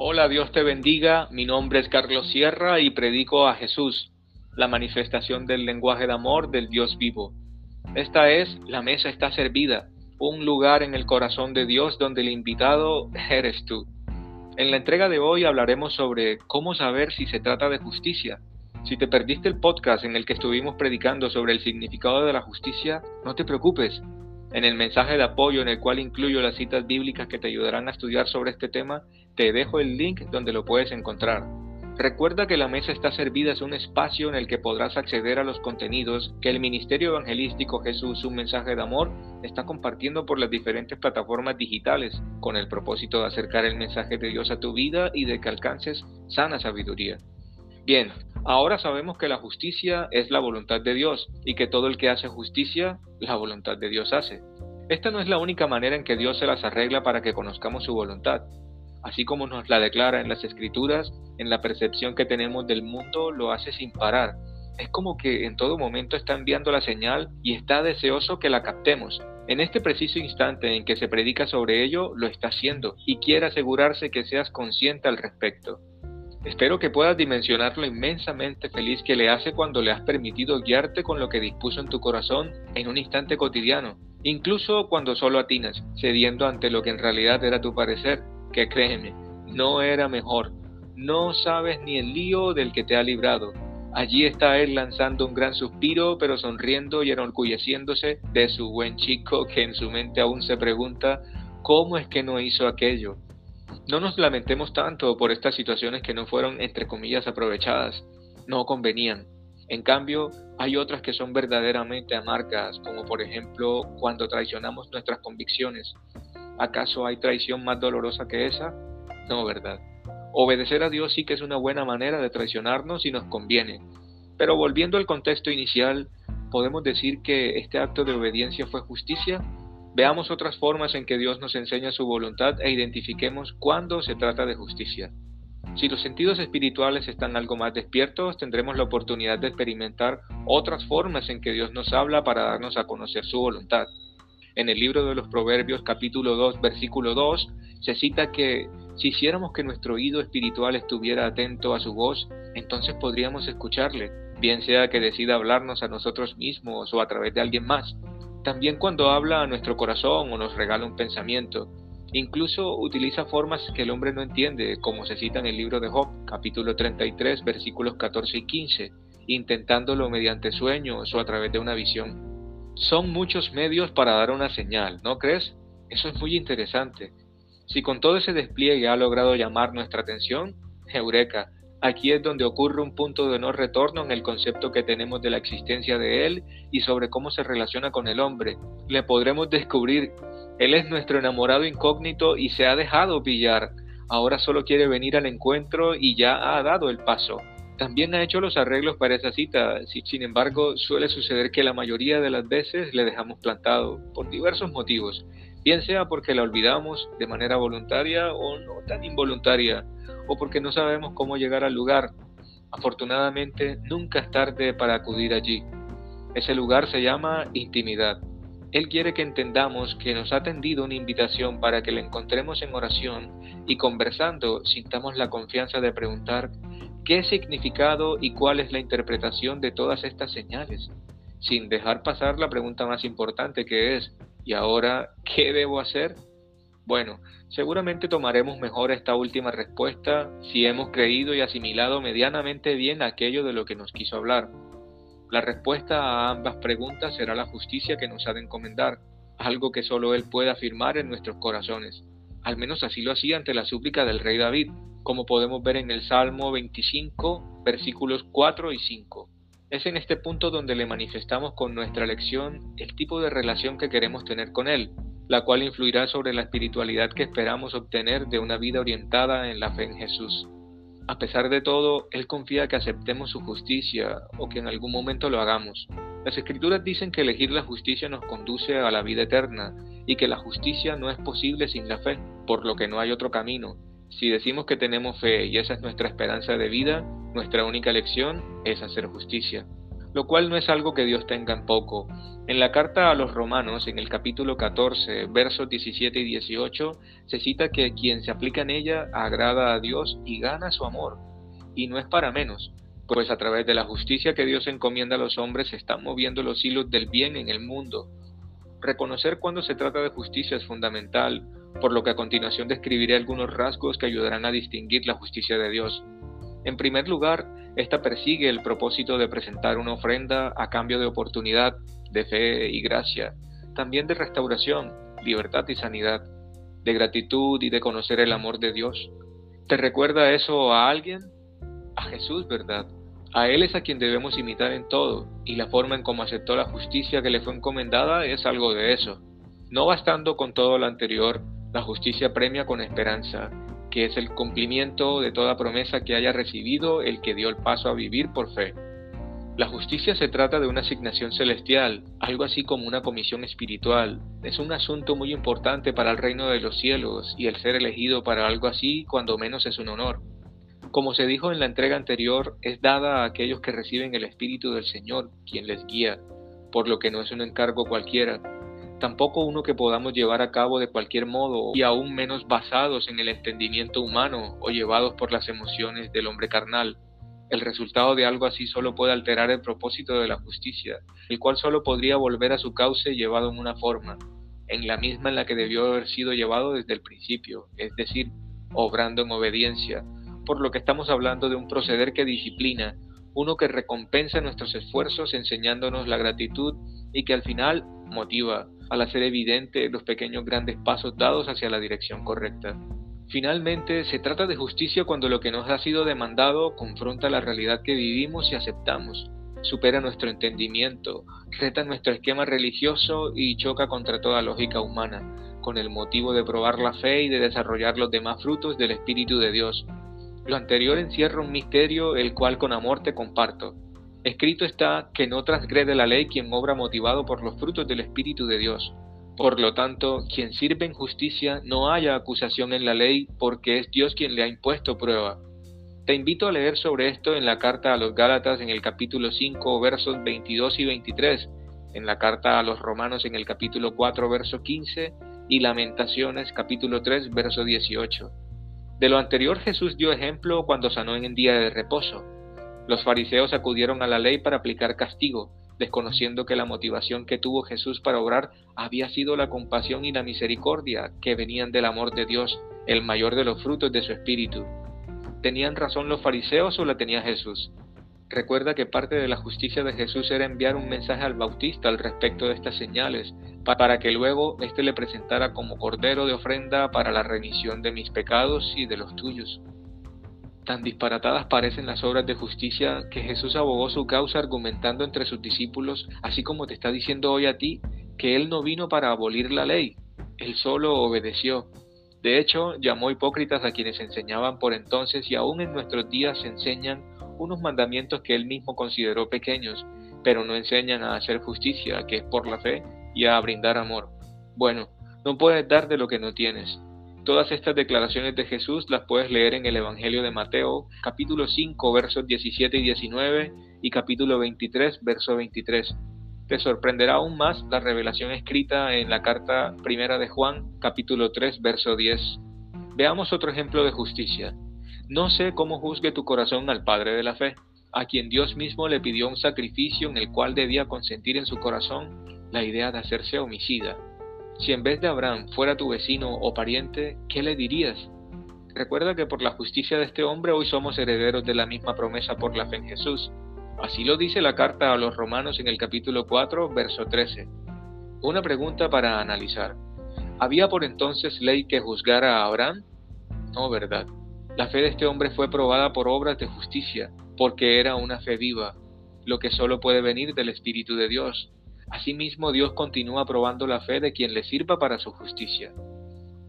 Hola, Dios te bendiga. Mi nombre es Carlos Sierra y predico a Jesús, la manifestación del lenguaje de amor del Dios vivo. Esta es La Mesa está servida, un lugar en el corazón de Dios donde el invitado eres tú. En la entrega de hoy hablaremos sobre cómo saber si se trata de justicia. Si te perdiste el podcast en el que estuvimos predicando sobre el significado de la justicia, no te preocupes, en el mensaje de apoyo en el cual incluyo las citas bíblicas que te ayudarán a estudiar sobre este tema, te dejo el link donde lo puedes encontrar. Recuerda que la mesa está servida es un espacio en el que podrás acceder a los contenidos que el Ministerio Evangelístico Jesús, un mensaje de amor, está compartiendo por las diferentes plataformas digitales, con el propósito de acercar el mensaje de Dios a tu vida y de que alcances sana sabiduría. Bien, ahora sabemos que la justicia es la voluntad de Dios y que todo el que hace justicia, la voluntad de Dios hace. Esta no es la única manera en que Dios se las arregla para que conozcamos su voluntad. Así como nos la declara en las escrituras, en la percepción que tenemos del mundo lo hace sin parar. Es como que en todo momento está enviando la señal y está deseoso que la captemos. En este preciso instante en que se predica sobre ello, lo está haciendo y quiere asegurarse que seas consciente al respecto. Espero que puedas dimensionar lo inmensamente feliz que le hace cuando le has permitido guiarte con lo que dispuso en tu corazón en un instante cotidiano, incluso cuando solo atinas, cediendo ante lo que en realidad era tu parecer, que créeme, no era mejor. No sabes ni el lío del que te ha librado. Allí está él lanzando un gran suspiro, pero sonriendo y enorgulleciéndose de su buen chico que en su mente aún se pregunta cómo es que no hizo aquello no nos lamentemos tanto por estas situaciones que no fueron, entre comillas, aprovechadas, no convenían. En cambio, hay otras que son verdaderamente amargas, como por ejemplo cuando traicionamos nuestras convicciones. ¿Acaso hay traición más dolorosa que esa? No, ¿verdad? Obedecer a Dios sí que es una buena manera de traicionarnos y nos conviene. Pero volviendo al contexto inicial, ¿podemos decir que este acto de obediencia fue justicia? Veamos otras formas en que Dios nos enseña su voluntad e identifiquemos cuándo se trata de justicia. Si los sentidos espirituales están algo más despiertos, tendremos la oportunidad de experimentar otras formas en que Dios nos habla para darnos a conocer su voluntad. En el libro de los Proverbios capítulo 2 versículo 2 se cita que si hiciéramos que nuestro oído espiritual estuviera atento a su voz, entonces podríamos escucharle, bien sea que decida hablarnos a nosotros mismos o a través de alguien más. También cuando habla a nuestro corazón o nos regala un pensamiento. Incluso utiliza formas que el hombre no entiende, como se cita en el libro de Job, capítulo 33, versículos 14 y 15, intentándolo mediante sueños o a través de una visión. Son muchos medios para dar una señal, ¿no crees? Eso es muy interesante. Si con todo ese despliegue ha logrado llamar nuestra atención, eureka, Aquí es donde ocurre un punto de no retorno en el concepto que tenemos de la existencia de Él y sobre cómo se relaciona con el hombre. Le podremos descubrir, Él es nuestro enamorado incógnito y se ha dejado pillar. Ahora solo quiere venir al encuentro y ya ha dado el paso. También ha hecho los arreglos para esa cita, sin embargo suele suceder que la mayoría de las veces le dejamos plantado, por diversos motivos, bien sea porque la olvidamos de manera voluntaria o no tan involuntaria o porque no sabemos cómo llegar al lugar. Afortunadamente, nunca es tarde para acudir allí. Ese lugar se llama intimidad. Él quiere que entendamos que nos ha tendido una invitación para que le encontremos en oración y conversando sintamos la confianza de preguntar qué significado y cuál es la interpretación de todas estas señales, sin dejar pasar la pregunta más importante que es, ¿y ahora qué debo hacer? Bueno, seguramente tomaremos mejor esta última respuesta si hemos creído y asimilado medianamente bien aquello de lo que nos quiso hablar. La respuesta a ambas preguntas será la justicia que nos ha de encomendar, algo que solo Él puede afirmar en nuestros corazones. Al menos así lo hacía ante la súplica del rey David, como podemos ver en el Salmo 25, versículos 4 y 5. Es en este punto donde le manifestamos con nuestra lección el tipo de relación que queremos tener con Él, la cual influirá sobre la espiritualidad que esperamos obtener de una vida orientada en la fe en Jesús. A pesar de todo, Él confía que aceptemos su justicia o que en algún momento lo hagamos. Las escrituras dicen que elegir la justicia nos conduce a la vida eterna y que la justicia no es posible sin la fe, por lo que no hay otro camino. Si decimos que tenemos fe y esa es nuestra esperanza de vida, nuestra única elección es hacer justicia. lo cual no es algo que Dios tenga en poco. En la carta a los romanos, en el capítulo 14, versos 17 y 18, se cita que quien se aplica en ella agrada a Dios y gana su amor. Y no es para menos, pues a través de la justicia que Dios encomienda a los hombres se están moviendo los hilos del bien en el mundo. Reconocer cuando se trata de justicia es fundamental, por lo que a continuación describiré algunos rasgos que ayudarán a distinguir la justicia de Dios. En primer lugar, esta persigue el propósito de presentar una ofrenda a cambio de oportunidad, de fe y gracia, también de restauración, libertad y sanidad, de gratitud y de conocer el amor de Dios. ¿Te recuerda eso a alguien? A Jesús, ¿verdad? A Él es a quien debemos imitar en todo, y la forma en cómo aceptó la justicia que le fue encomendada es algo de eso. No bastando con todo lo anterior, la justicia premia con esperanza, que es el cumplimiento de toda promesa que haya recibido el que dio el paso a vivir por fe. La justicia se trata de una asignación celestial, algo así como una comisión espiritual. Es un asunto muy importante para el reino de los cielos y el ser elegido para algo así cuando menos es un honor. Como se dijo en la entrega anterior, es dada a aquellos que reciben el Espíritu del Señor, quien les guía, por lo que no es un encargo cualquiera, tampoco uno que podamos llevar a cabo de cualquier modo y aún menos basados en el entendimiento humano o llevados por las emociones del hombre carnal. El resultado de algo así solo puede alterar el propósito de la justicia, el cual solo podría volver a su cauce llevado en una forma, en la misma en la que debió haber sido llevado desde el principio, es decir, obrando en obediencia, por lo que estamos hablando de un proceder que disciplina, uno que recompensa nuestros esfuerzos enseñándonos la gratitud y que al final motiva, al hacer evidente los pequeños grandes pasos dados hacia la dirección correcta. Finalmente, se trata de justicia cuando lo que nos ha sido demandado confronta la realidad que vivimos y aceptamos, supera nuestro entendimiento, reta nuestro esquema religioso y choca contra toda lógica humana, con el motivo de probar la fe y de desarrollar los demás frutos del Espíritu de Dios. Lo anterior encierra un misterio el cual con amor te comparto. Escrito está que no transgrede la ley quien obra motivado por los frutos del Espíritu de Dios. Por lo tanto, quien sirve en justicia no haya acusación en la ley porque es Dios quien le ha impuesto prueba. Te invito a leer sobre esto en la carta a los Gálatas en el capítulo 5 versos 22 y 23, en la carta a los Romanos en el capítulo 4 verso 15 y Lamentaciones capítulo 3 verso 18. De lo anterior Jesús dio ejemplo cuando sanó en el día de reposo. Los fariseos acudieron a la ley para aplicar castigo, desconociendo que la motivación que tuvo Jesús para obrar había sido la compasión y la misericordia que venían del amor de Dios, el mayor de los frutos de su espíritu. ¿Tenían razón los fariseos o la tenía Jesús? Recuerda que parte de la justicia de Jesús era enviar un mensaje al Bautista al respecto de estas señales, para que luego éste le presentara como cordero de ofrenda para la remisión de mis pecados y de los tuyos. Tan disparatadas parecen las obras de justicia que Jesús abogó su causa argumentando entre sus discípulos, así como te está diciendo hoy a ti, que Él no vino para abolir la ley, Él solo obedeció. De hecho, llamó hipócritas a quienes enseñaban por entonces y aún en nuestros días enseñan unos mandamientos que Él mismo consideró pequeños, pero no enseñan a hacer justicia, que es por la fe, y a brindar amor. Bueno, no puedes dar de lo que no tienes. Todas estas declaraciones de Jesús las puedes leer en el Evangelio de Mateo, capítulo 5, versos 17 y 19 y capítulo 23, verso 23. Te sorprenderá aún más la revelación escrita en la carta primera de Juan, capítulo 3, verso 10. Veamos otro ejemplo de justicia. No sé cómo juzgue tu corazón al Padre de la fe, a quien Dios mismo le pidió un sacrificio en el cual debía consentir en su corazón la idea de hacerse homicida si en vez de Abraham fuera tu vecino o pariente, ¿qué le dirías? Recuerda que por la justicia de este hombre hoy somos herederos de la misma promesa por la fe en Jesús. Así lo dice la carta a los romanos en el capítulo 4, verso 13. Una pregunta para analizar. ¿Había por entonces ley que juzgara a Abraham? No, ¿verdad? La fe de este hombre fue probada por obras de justicia, porque era una fe viva, lo que solo puede venir del Espíritu de Dios. Asimismo, Dios continúa probando la fe de quien le sirva para su justicia.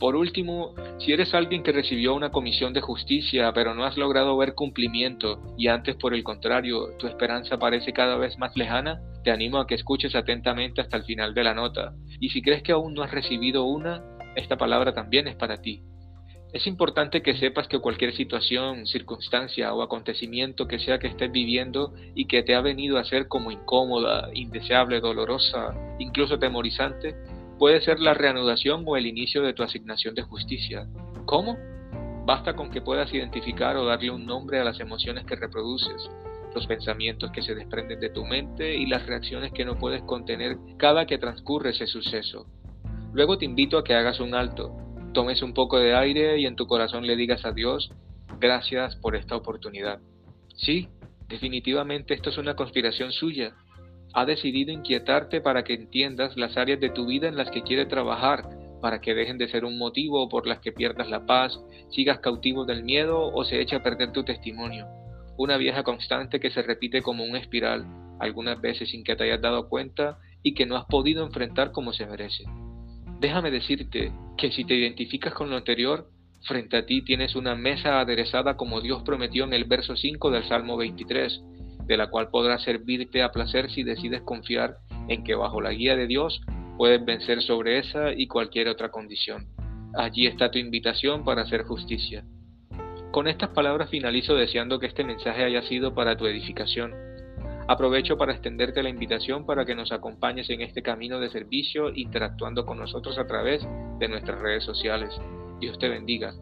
Por último, si eres alguien que recibió una comisión de justicia pero no has logrado ver cumplimiento y antes por el contrario tu esperanza parece cada vez más lejana, te animo a que escuches atentamente hasta el final de la nota. Y si crees que aún no has recibido una, esta palabra también es para ti. Es importante que sepas que cualquier situación, circunstancia o acontecimiento que sea que estés viviendo y que te ha venido a ser como incómoda, indeseable, dolorosa, incluso temorizante, puede ser la reanudación o el inicio de tu asignación de justicia. ¿Cómo? Basta con que puedas identificar o darle un nombre a las emociones que reproduces, los pensamientos que se desprenden de tu mente y las reacciones que no puedes contener cada que transcurre ese suceso. Luego te invito a que hagas un alto, tomes un poco de aire y en tu corazón le digas a Dios, gracias por esta oportunidad. Sí, definitivamente esto es una conspiración suya. Ha decidido inquietarte para que entiendas las áreas de tu vida en las que quiere trabajar, para que dejen de ser un motivo por las que pierdas la paz, sigas cautivo del miedo o se eche a perder tu testimonio. Una vieja constante que se repite como una espiral, algunas veces sin que te hayas dado cuenta y que no has podido enfrentar como se merece. Déjame decirte que si te identificas con lo anterior, frente a ti tienes una mesa aderezada como Dios prometió en el verso 5 del Salmo 23, de la cual podrás servirte a placer si decides confiar en que bajo la guía de Dios puedes vencer sobre esa y cualquier otra condición. Allí está tu invitación para hacer justicia. Con estas palabras finalizo deseando que este mensaje haya sido para tu edificación Aprovecho para extenderte la invitación para que nos acompañes en este camino de servicio interactuando con nosotros a través de nuestras redes sociales. Dios te bendiga.